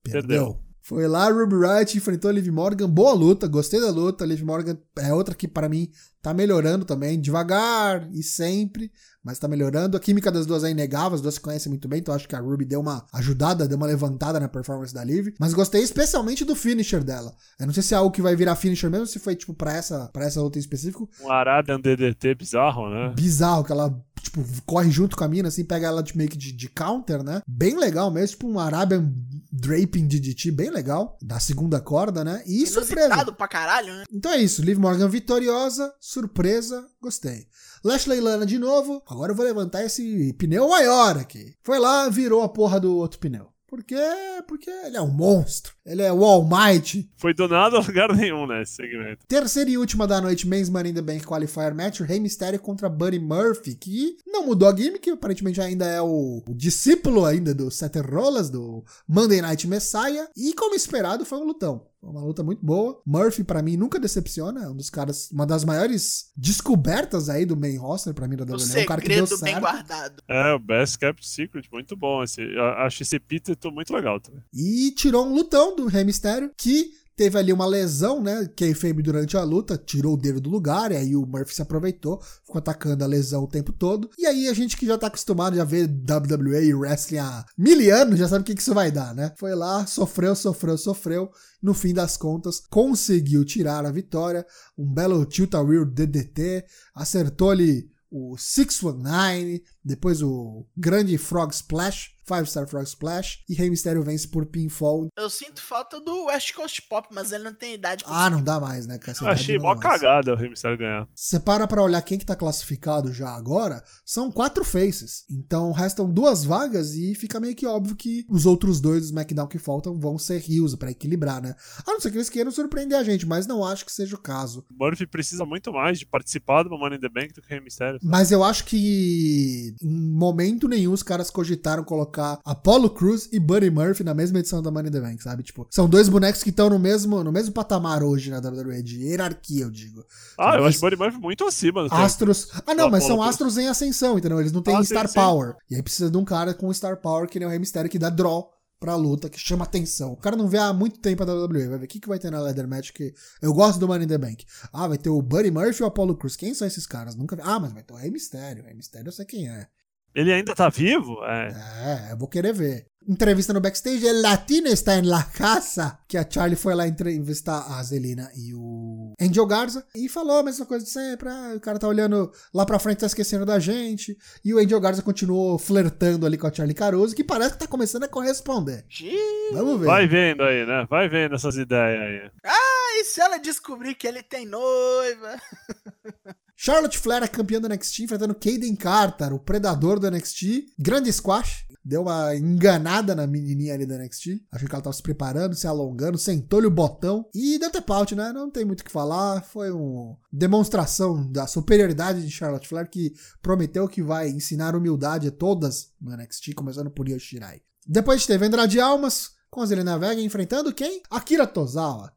perdeu. Perdeu. Foi lá, Ruby Riot enfrentou a Liv Morgan. Boa luta, gostei da luta. A Liv Morgan é outra que, para mim, tá melhorando também. Devagar e sempre, mas tá melhorando. A química das duas é inegável, as duas se conhecem muito bem, então acho que a Ruby deu uma ajudada, deu uma levantada na performance da Liv. Mas gostei especialmente do finisher dela. Eu não sei se é algo que vai virar finisher mesmo, se foi, tipo, pra essa, pra essa luta em específico. Um Arabian DDT bizarro, né? Bizarro, que ela, tipo, corre junto com a mina, assim, pega ela de meio que de, de counter, né? Bem legal mesmo, tipo um Arabian Draping DDT, bem legal, da segunda corda, né? E surpresa. Inusitado pra caralho, né? Então é isso, Liv Morgan vitoriosa, surpresa, gostei. Lashley Lana de novo, agora eu vou levantar esse pneu maior aqui. Foi lá, virou a porra do outro pneu. Por quê? Porque ele é um monstro. Ele é o Almighty. Foi do nada a lugar nenhum, né? Esse segmento. Terceira e última da noite, Men's Money in the Bank Qualifier Match, Rey Mysterio contra Buddy Murphy, que não mudou a gimmick, aparentemente ainda é o, o discípulo ainda do Seth Rollins, do Monday Night Messiah, e como esperado, foi um lutão. Uma luta muito boa. Murphy, pra mim, nunca decepciona. É um dos caras, uma das maiores descobertas aí do main roster, pra mim, da O WWE. É um cara que deu segredo bem certo. guardado. É, o Best Kept Secret, muito bom. Esse, eu acho esse epíteto muito legal também. E tirou um lutão do Rey Mysterio, que teve ali uma lesão, né? Kayfabe durante a luta, tirou o dedo do lugar, e aí o Murphy se aproveitou, ficou atacando a lesão o tempo todo. E aí a gente que já tá acostumado a ver WWE e wrestling há mil anos, já sabe o que, que isso vai dar, né? Foi lá, sofreu, sofreu, sofreu. No fim das contas, conseguiu tirar a vitória. Um belo tilt-a-whirl DDT, acertou ali o 619, depois o grande Frog Splash, 5 Star Frog Splash, e Rey Mysterio vence por pinfall. Eu sinto falta do West Coast Pop, mas ele não tem idade. pra Ah, não dá mais, né? essa Eu achei mó cagada o Rey Mysterio ganhar. Você para pra olhar quem que tá classificado já agora, são quatro faces. Então restam duas vagas e fica meio que óbvio que os outros dois do SmackDown que faltam vão ser heels pra equilibrar, né? A não ser que eles queiram surpreender a gente, mas não acho que seja o caso. O Murphy precisa muito mais de participar do Money in the Bank do que o Rey Mysterio. Mas eu acho que em momento nenhum os caras cogitaram colocar Apollo Cruz e Buddy Murphy na mesma edição da Money in the Bank, sabe? Tipo, são dois bonecos que estão no mesmo, no mesmo patamar hoje na WWE, de hierarquia, eu digo. Ah, eu acho Buddy Murphy muito acima Astros. Ah, não, mas são astros em ascensão, entendeu? Eles não têm Ah, sim, Star sim. Power. E aí precisa de um cara com Star Power que nem o Rey Mysterio que dá draw pra luta, que chama atenção. O cara não vê há muito tempo a WWE. Vai ver o que, que vai ter na Leather Match que. Eu gosto do Money in the Bank. Ah, vai ter o Buddy Murphy e o Apollo Cruz. Quem são esses caras? Nunca vi. Ah, mas vai ter o Rey Mysterio. O Rey Mysterio eu sei quem é. Ele ainda tá vivo? É. É, eu vou querer ver. Entrevista no backstage, El Latino está em la casa. Que a Charlie foi lá entrevistar a Zelina e o Angel Garza. E falou a mesma coisa de sempre. Ah, o cara tá olhando lá pra frente, tá esquecendo da gente. E o Angel Garza continuou flertando ali com a Charlie Caruso, que parece que tá começando a corresponder. Xiii. Vamos ver. Vai vendo aí, né? Vai vendo essas ideias aí. Ah, e se ela descobrir que ele tem noiva? Charlotte Flair é campeã do NXT, enfrentando Kaden Carter, o predador do NXT. Grande squash. Deu uma enganada na menininha ali da NXT. Achei que ela tava se preparando, se alongando, sentou-lhe o botão e deu até out, né? Não tem muito o que falar. Foi uma demonstração da superioridade de Charlotte Flair que prometeu que vai ensinar humildade a todas no NXT, começando por Io Shirai. Depois teve Andrade Almas com a Zelina Vega enfrentando quem? Akira Tozawa.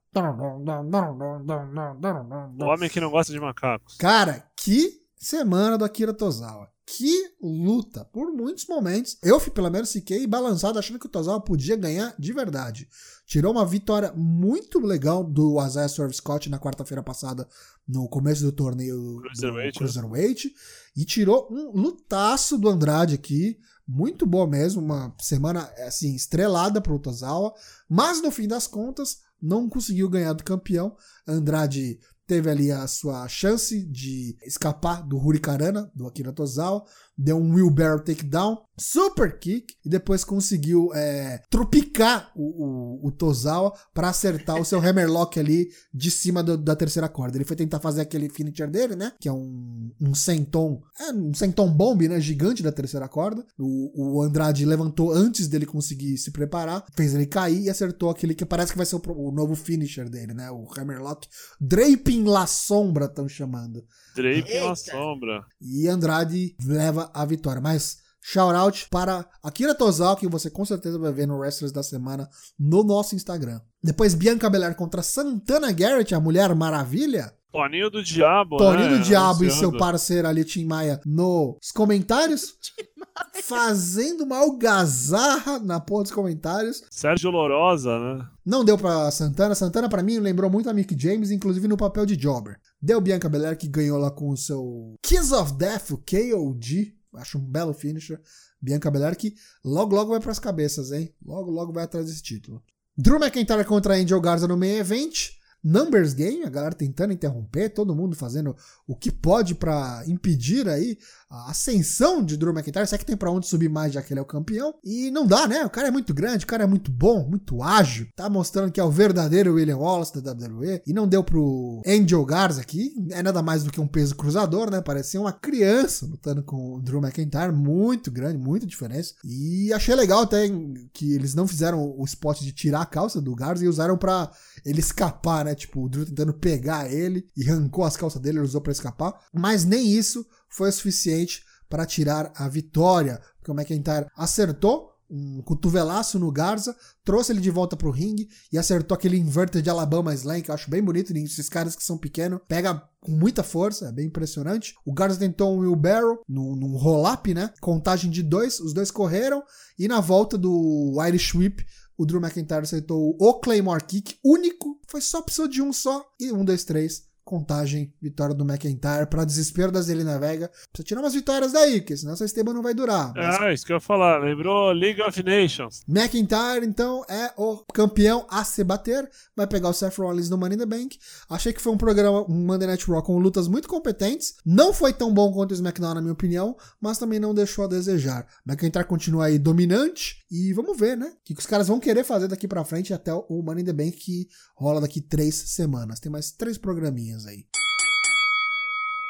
O homem que não gosta de macacos. Cara, que semana do Akira Tozawa. Que luta! Por muitos momentos, eu pelo menos fiquei balançado achando que o Tozawa podia ganhar de verdade. Tirou uma vitória muito legal do Isaiah Swerve Scott na quarta-feira passada, no começo do torneio Cruiserweight, do Cruiserweight. E tirou um lutaço do Andrade aqui. Muito boa mesmo, uma semana assim estrelada para o Tozawa, mas no fim das contas não conseguiu ganhar do campeão. Andrade teve ali a sua chance de escapar do Hurricanrana, do Akira Tozawa, deu um wheelbarrow takedown, super kick, e depois conseguiu é, tropicar o, o, o Tozawa para acertar o seu hammerlock ali de cima do, da terceira corda. Ele foi tentar fazer aquele finisher dele, né, que é um, um senton, é um senton bomb, né, gigante da terceira corda. O, o Andrade levantou antes dele conseguir se preparar, fez ele cair e acertou aquele que parece que vai ser o, o novo finisher dele, né, o hammerlock. Draping La Sombra, estão chamando. Draping La Sombra. E Andrade leva a vitória. Mas shout out para Akira Tozawa, que você com certeza vai ver no Wrestlers da Semana no nosso Instagram. Depois Bianca Belair contra Santana Garrett, a Mulher Maravilha. Toninho do Diabo, Toninho né? do Diabo e Anunciando. seu parceiro ali, Tim Maia, nos comentários. fazendo uma algazarra na porra dos comentários. Sérgio Lorosa, né? Não deu pra Santana. Santana, pra mim, lembrou muito a Mick James, inclusive no papel de Jobber. Deu Bianca Belair, que ganhou lá com o seu Kiss of Death, o KOD. Acho um belo finisher. Bianca Belair, que logo, logo vai pras cabeças, hein? Logo, logo vai atrás desse título. Drew McIntyre contra Angel Garza no main event. Numbers Game, a galera tentando interromper, todo mundo fazendo o que pode pra impedir aí a ascensão de Drew McIntyre. Será que tem pra onde subir mais já que ele é o campeão? E não dá, né? O cara é muito grande, o cara é muito bom, muito ágil. Tá mostrando que é o verdadeiro William Wallace da WWE. E não deu pro Angel Garza aqui. É nada mais do que um peso cruzador, né? Parecia uma criança lutando com o Drew McIntyre. Muito grande, muita diferença. E achei legal até que eles não fizeram o spot de tirar a calça do Garza e usaram pra ele escapar, né? Tipo, o Drew tentando pegar ele e arrancou as calças dele, ele usou pra escapar. Mas nem isso foi o suficiente para tirar a vitória, porque o McIntyre acertou um cotovelaço no Garza, trouxe ele de volta pro ringue e acertou aquele inverter de Alabama Slam, que eu acho bem bonito, e esses caras que são pequenos, pega com muita força, é bem impressionante. O Garza tentou um wheelbarrow, num, num roll-up, né? Contagem de dois, os dois correram, e na volta do Irish Whip, o Drew McIntyre acertou o Claymore Kick único, foi só precisou de um só, e um, dois, três, contagem, vitória do McIntyre, para desespero da Zelina Vega. Precisa tirar umas vitórias daí, porque senão essa esteba não vai durar. Mas Ah, isso que eu ia falar. Lembrou League of Nations. McIntyre, então, é o campeão a se bater. Vai pegar o Seth Rollins no Money in the Bank. Achei que foi um programa, um Monday Night Raw com lutas muito competentes. Não foi tão bom quanto o SmackDown, na minha opinião, mas também não deixou a desejar. McIntyre continua aí dominante e vamos ver, né? O que os caras vão querer fazer daqui pra frente até o Money in the Bank que rola daqui três semanas. Tem mais três programinhas aí.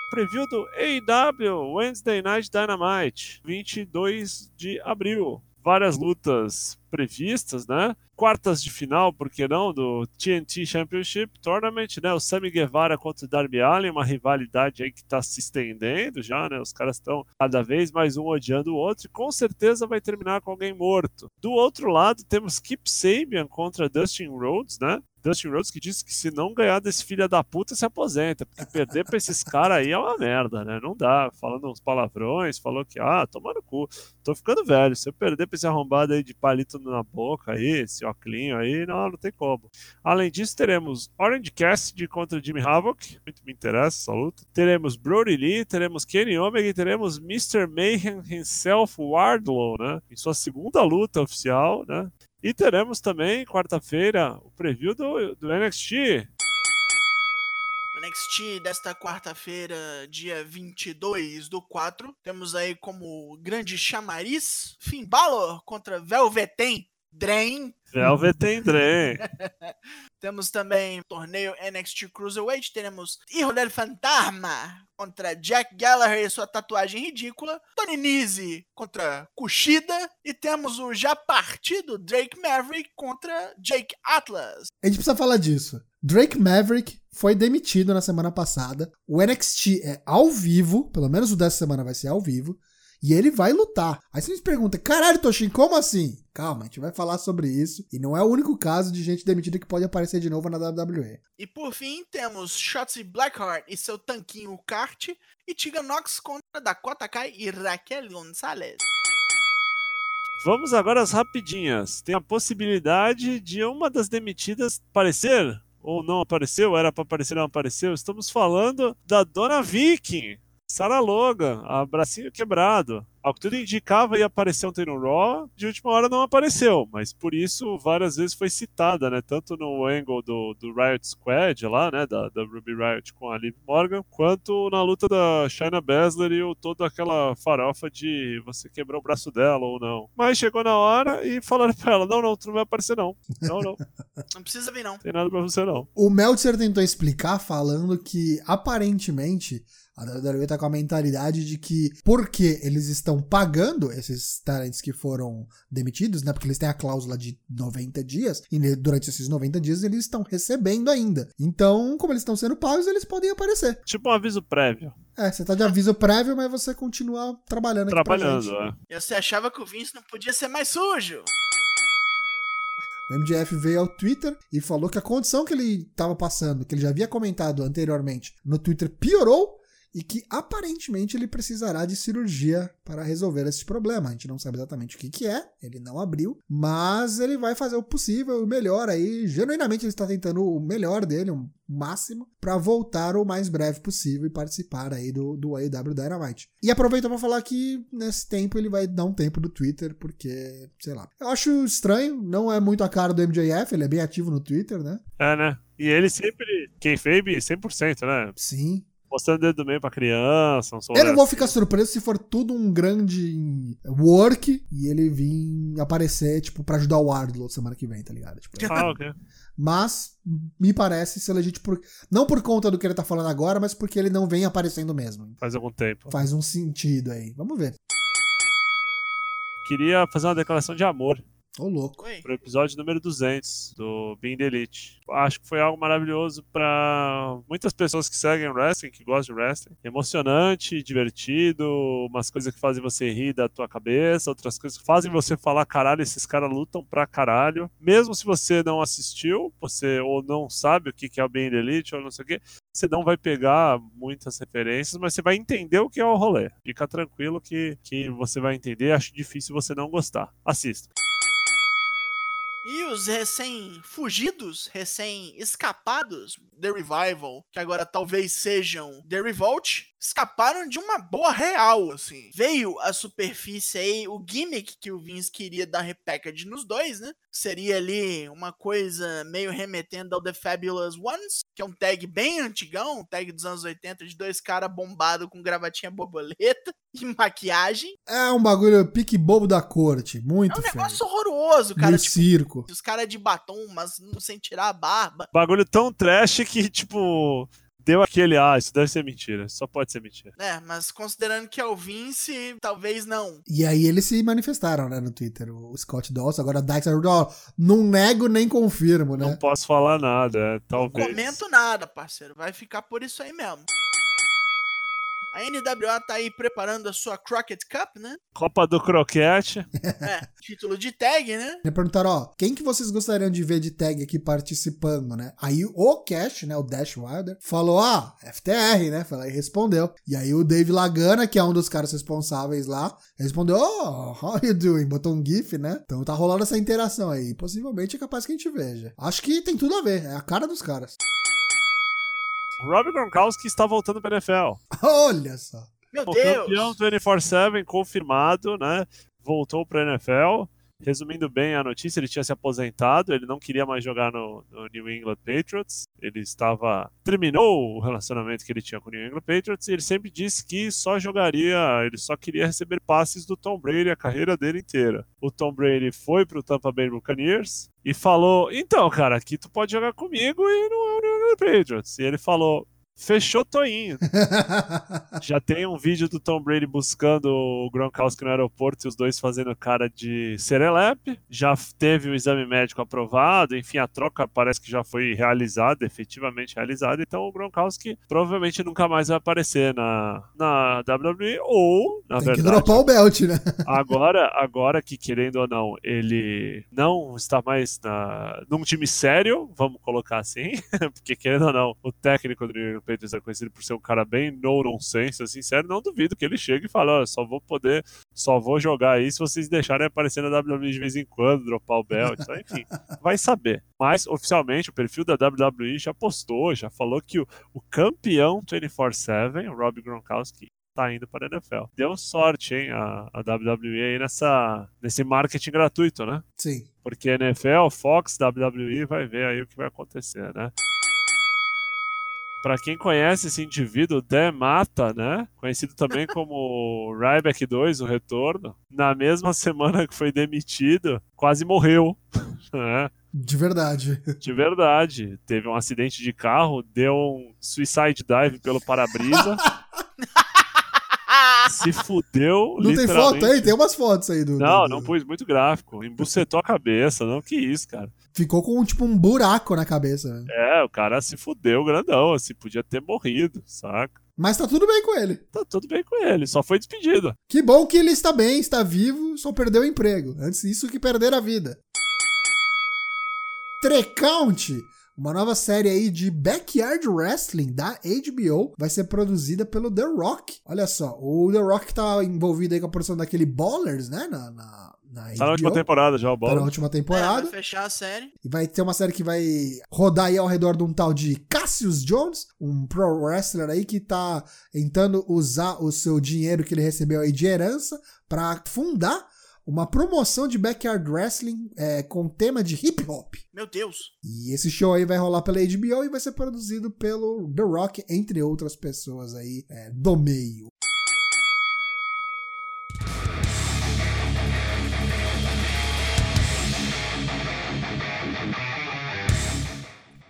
Preview do AEW Wednesday Night Dynamite, 22 de abril. Várias lutas previstas, né? Quartas de final, por que não, do TNT Championship Tournament, né? O Sammy Guevara contra o Darby Allin, uma rivalidade aí que tá se estendendo já, né? Os caras estão cada vez mais um odiando o outro e com certeza vai terminar com alguém morto. Do outro lado, temos Kip Sabian contra Dustin Rhodes, né? Dustin Rhodes que disse que se não ganhar desse filho da puta se aposenta, porque perder pra esses caras aí é uma merda, né? Não dá. Falando uns palavrões, falou que, ah, toma no cu, tô ficando velho, se eu perder pra esse arrombado aí de palito na boca aí, esse óculinho aí, não, não tem como. Além disso, teremos Orange Cassidy contra Jimmy Havoc, muito me interessa essa luta. Teremos Brody Lee, teremos Kenny Omega e teremos Mr. Mayhem himself, Wardlow, né? Em sua segunda luta oficial, né? E teremos também, quarta-feira, o preview do, do NXT. NXT desta quarta-feira, dia 22 do 4. Temos aí como grande chamariz Finn Balor contra Velveteen Drain. Velvet tem Drain. Temos também o torneio NXT Cruiserweight. Teremos Hijo del Fantasma contra Jack Gallagher e sua tatuagem ridícula. Tony Nese contra Kushida. E temos o já partido Drake Maverick contra Jake Atlas. A gente precisa falar disso. Drake Maverick foi demitido na semana passada. O NXT é ao vivo, pelo menos o dessa semana vai ser ao vivo. E ele vai lutar. Aí você me pergunta, caralho, Toshin, como assim? Calma, a gente vai falar sobre isso. E não é o único caso de gente demitida que pode aparecer de novo na WWE. E por fim, temos Shotzi Blackheart e seu tanquinho kart. E Tegan Nox contra Dakota Kai e Raquel Gonzalez. Vamos agora às rapidinhas. Tem a possibilidade de uma das demitidas aparecer ou não apareceu, era para aparecer não apareceu. Estamos falando da Dona Viking, Sarah Logan, a bracinho quebrado. Ao que tudo indicava, ia aparecer ontem no Raw, de última hora não apareceu, mas por isso várias vezes foi citada, né? Tanto no angle do, do Riot Squad lá, né? Da, da Ruby Riot com a Liv Morgan, quanto na luta da Shayna Baszler e o, toda aquela farofa de você quebrar o braço dela ou não. Mas chegou na hora e falaram pra ela: não, não, tu não vai aparecer não. Não, não. não precisa vir, não. Tem nada pra você, não. O Meltzer tentou explicar falando que aparentemente a WWE tá com a mentalidade de que porque eles estão pagando esses talentos que foram demitidos, né? Porque eles têm a cláusula de 90 dias, e durante esses 90 dias eles estão recebendo ainda. Então, como eles estão sendo pagos, eles podem aparecer. Tipo um aviso prévio. É, você tá de aviso prévio, mas você continua trabalhando Trabalhando, é. E você achava que o Vince não podia ser mais sujo. O MJF veio ao Twitter e falou que a condição que ele estava passando, que ele já havia comentado anteriormente no Twitter, piorou e que aparentemente ele precisará de cirurgia para resolver esse problema. A gente não sabe exatamente o que, que é, ele não abriu, mas ele vai fazer o possível, o melhor aí. Genuinamente ele está tentando o melhor dele, o máximo, para voltar o mais breve possível e participar aí do, do AEW Dynamite. E aproveita para falar que nesse tempo ele vai dar um tempo do Twitter, porque, sei lá. Eu acho estranho, não é muito a cara do MJF, ele é bem ativo no Twitter, né? É, né? E ele sempre, quem fez 100%, né? Sim. Mostrando dedo do meio pra criança. Um eu não vou ficar surpreso se for tudo um grande work e ele vir aparecer, tipo, pra ajudar o Wardlow semana que vem, tá ligado? Tipo, ah, ok. Mas me parece ser legítimo por, não por conta do que ele tá falando agora, mas porque ele não vem aparecendo mesmo. Faz algum tempo. Faz um sentido aí. Vamos ver. Queria fazer uma declaração de amor Ô, oh, louco. Oi. Pro episódio número 200 do Being the Elite. Acho que foi algo maravilhoso para muitas pessoas que seguem wrestling, que gostam de wrestling. Emocionante, divertido, umas coisas que fazem você rir da tua cabeça, outras coisas que fazem você falar, caralho, esses caras lutam pra caralho. Mesmo se você não assistiu, você ou não sabe o que é o Being the Elite ou não sei o quê, você não vai pegar muitas referências, mas você vai entender o que é o rolê. Fica tranquilo que, que você vai entender. Acho difícil você não gostar. Assista. E os recém-fugidos, recém-escapados, The Revival, que agora talvez sejam The Revolt, escaparam de uma boa real, assim. Veio à superfície aí o gimmick que o Vince queria dar repackage nos dois, né? Seria ali uma coisa meio remetendo ao The Fabulous Ones, que é um tag bem antigão, um tag dos anos 80 de dois caras bombados com gravatinha borboleta e maquiagem. É um bagulho pique bobo da corte, muito É um feio. negócio horroroso, cara. Meio Tipo, circo. os caras de batom, mas não sem tirar a barba. Bagulho tão trash que, tipo, deu aquele, ah, isso deve ser mentira. Só pode ser mentira. É, mas considerando que é o Vince, talvez não. E aí eles se manifestaram, né, no Twitter. O Scott Dawson, agora a Dexter, ó, não nego nem confirmo, né? Não posso falar nada, é, talvez. Não comento nada, parceiro. Vai ficar por isso aí mesmo. A NWA tá aí preparando a sua Crockett Cup, né? Copa do Croquete. É, título de tag, né? Me perguntaram, ó, quem que vocês gostariam de ver de tag aqui participando, né? Aí o Cash, né, o Dash Wilder, falou, ah, FTR, né? Falei, respondeu. E aí o Dave Lagana, que é um dos caras responsáveis lá, respondeu, oh, how you doing? Botou um gif, né? Então tá rolando essa interação aí. Possivelmente é capaz que a gente veja. Acho que tem tudo a ver, é a cara dos caras. Rob Gronkowski está voltando para NFL. Olha só. Meu O Deus! campeão 24-7 confirmado, né? Voltou para NFL. Resumindo bem a notícia, ele tinha se aposentado, ele não queria mais jogar no, no New England Patriots, ele estava terminou o relacionamento que ele tinha com o New England Patriots e ele sempre disse que só jogaria, ele só queria receber passes do Tom Brady a carreira dele inteira. O Tom Brady foi pro Tampa Bay Buccaneers e falou: "Então, cara, aqui tu pode jogar comigo e no New England Patriots". E ele falou: Fechou Toinho. Já tem um vídeo do Tom Brady buscando o Gronkowski no aeroporto e os dois fazendo cara de serelepe. Já teve o exame médico aprovado, enfim, a troca parece que já foi realizada, efetivamente realizada. Então o Gronkowski provavelmente nunca mais vai aparecer na, na WWE ou, na Tem verdade. que dropar o belt, né? Agora, agora que, querendo ou não, ele não está mais na, num time sério, vamos colocar assim, porque querendo ou não, o técnico do Patriots é conhecido por ser um cara bem no nonsense, assim, sério, não duvido que ele chegue e fale, ó, só vou poder, só vou jogar aí se vocês deixarem aparecer na WWE de vez em quando, dropar o belt, então, enfim, vai saber. Mas, oficialmente, o perfil da WWE já postou, já falou que o, o campeão 24-7, o Rob Gronkowski, tá indo para a NFL. Deu sorte, hein, a, a WWE aí nessa, nesse marketing gratuito, né? Sim. Porque NFL, Fox, WWE vai ver aí o que vai acontecer, né? Pra quem conhece esse indivíduo, Dan Mata, né? Conhecido também como Ryback 2, o retorno, na mesma semana que foi demitido, quase morreu. né? De verdade. De verdade. Teve um acidente de carro, deu um suicide dive pelo para-brisa. se fudeu. Não tem foto aí? Tem umas fotos aí do. Não, do- não pus muito gráfico. Embucetou a cabeça, não que isso, cara. Ficou com tipo um buraco na cabeça. né? É, o cara se fudeu grandão, assim, podia ter morrido, saca? Mas tá tudo bem com ele. Tá tudo bem com ele, só foi despedido. Que bom que ele está bem, está vivo, só perdeu o emprego. Antes disso que perder a vida. Trecount, uma nova série aí de Backyard Wrestling da HBO, vai ser produzida pelo The Rock. Olha só, o The Rock tá envolvido aí com a produção daquele Ballers, né? Na, na, na Tá na última temporada já o Tá na última É, temporada. vai fechar a série. E vai ter uma série que vai rodar aí ao redor de um tal de Cassius Jones, um pro wrestler aí que tá tentando usar o seu dinheiro que ele recebeu aí de herança pra fundar uma promoção de backyard wrestling é, com tema de hip hop. Meu Deus. E esse show aí vai rolar pela HBO e vai ser produzido pelo The Rock, entre outras pessoas aí é, do meio.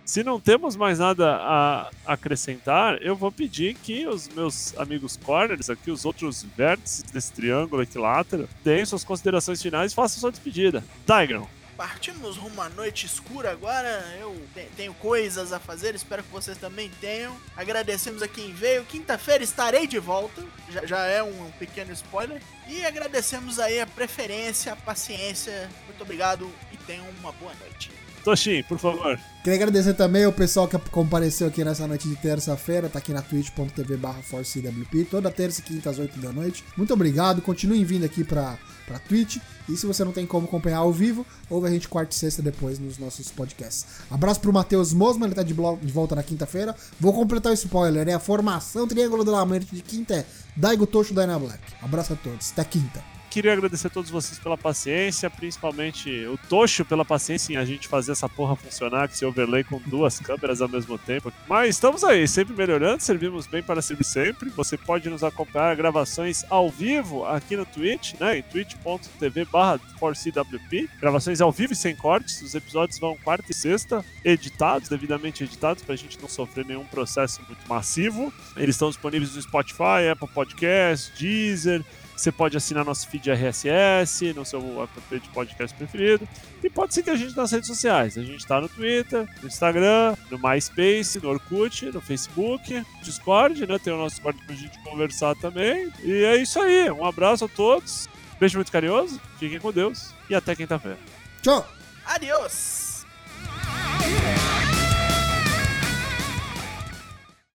Se não temos mais nada a acrescentar, eu vou pedir que os meus amigos corners aqui, os outros vértices desse triângulo equilátero, deem suas considerações finais e façam sua despedida. Tigrão. Partimos rumo à noite escura agora. Eu te- tenho coisas a fazer, espero que vocês também tenham. Agradecemos a quem veio. Quinta-feira estarei de volta. Já, já é um pequeno spoiler. E agradecemos aí a preferência, a paciência. Muito obrigado e tenham uma boa noite. Toshin, por favor. Queria agradecer também o pessoal que compareceu aqui nessa noite de terça-feira, tá aqui na twitch.tv barra forcewp, toda terça e quinta às 8 da noite. Muito obrigado, continuem vindo aqui pra, pra Twitch. E se você não tem como acompanhar ao vivo, ouve a gente quarta e sexta depois nos nossos podcasts. Abraço pro Matheus Mosman, ele tá de, de volta na quinta-feira. Vou completar o spoiler, né? A formação Triângulo do Lamento de quinta é Daigo Tocho Dyna Black. Abraço a todos, até quinta. Queria agradecer a todos vocês pela paciência, principalmente o Tocho pela paciência em a gente fazer essa porra funcionar, com esse overlay com duas câmeras ao mesmo tempo. Mas estamos aí, sempre melhorando, servimos bem para servir sempre. Você pode nos acompanhar gravações ao vivo aqui no Twitch, né? Em twitch.tv barra forcewp. Gravações ao vivo e sem cortes. Os episódios vão quarta e sexta, editados, devidamente editados, para a gente não sofrer nenhum processo muito massivo. Eles estão disponíveis no Spotify, Apple Podcast, Deezer. Você pode assinar nosso feed RSS no seu app de podcast preferido. E pode seguir a gente nas redes sociais. A gente está no Twitter, no Instagram, no MySpace, no Orkut, no Facebook, Discord, né? Tem o nosso Discord pra gente conversar também. E é isso aí. Um abraço a todos. Beijo muito carinhoso. Fiquem com Deus. E até quinta-feira. Tchau! Adiós!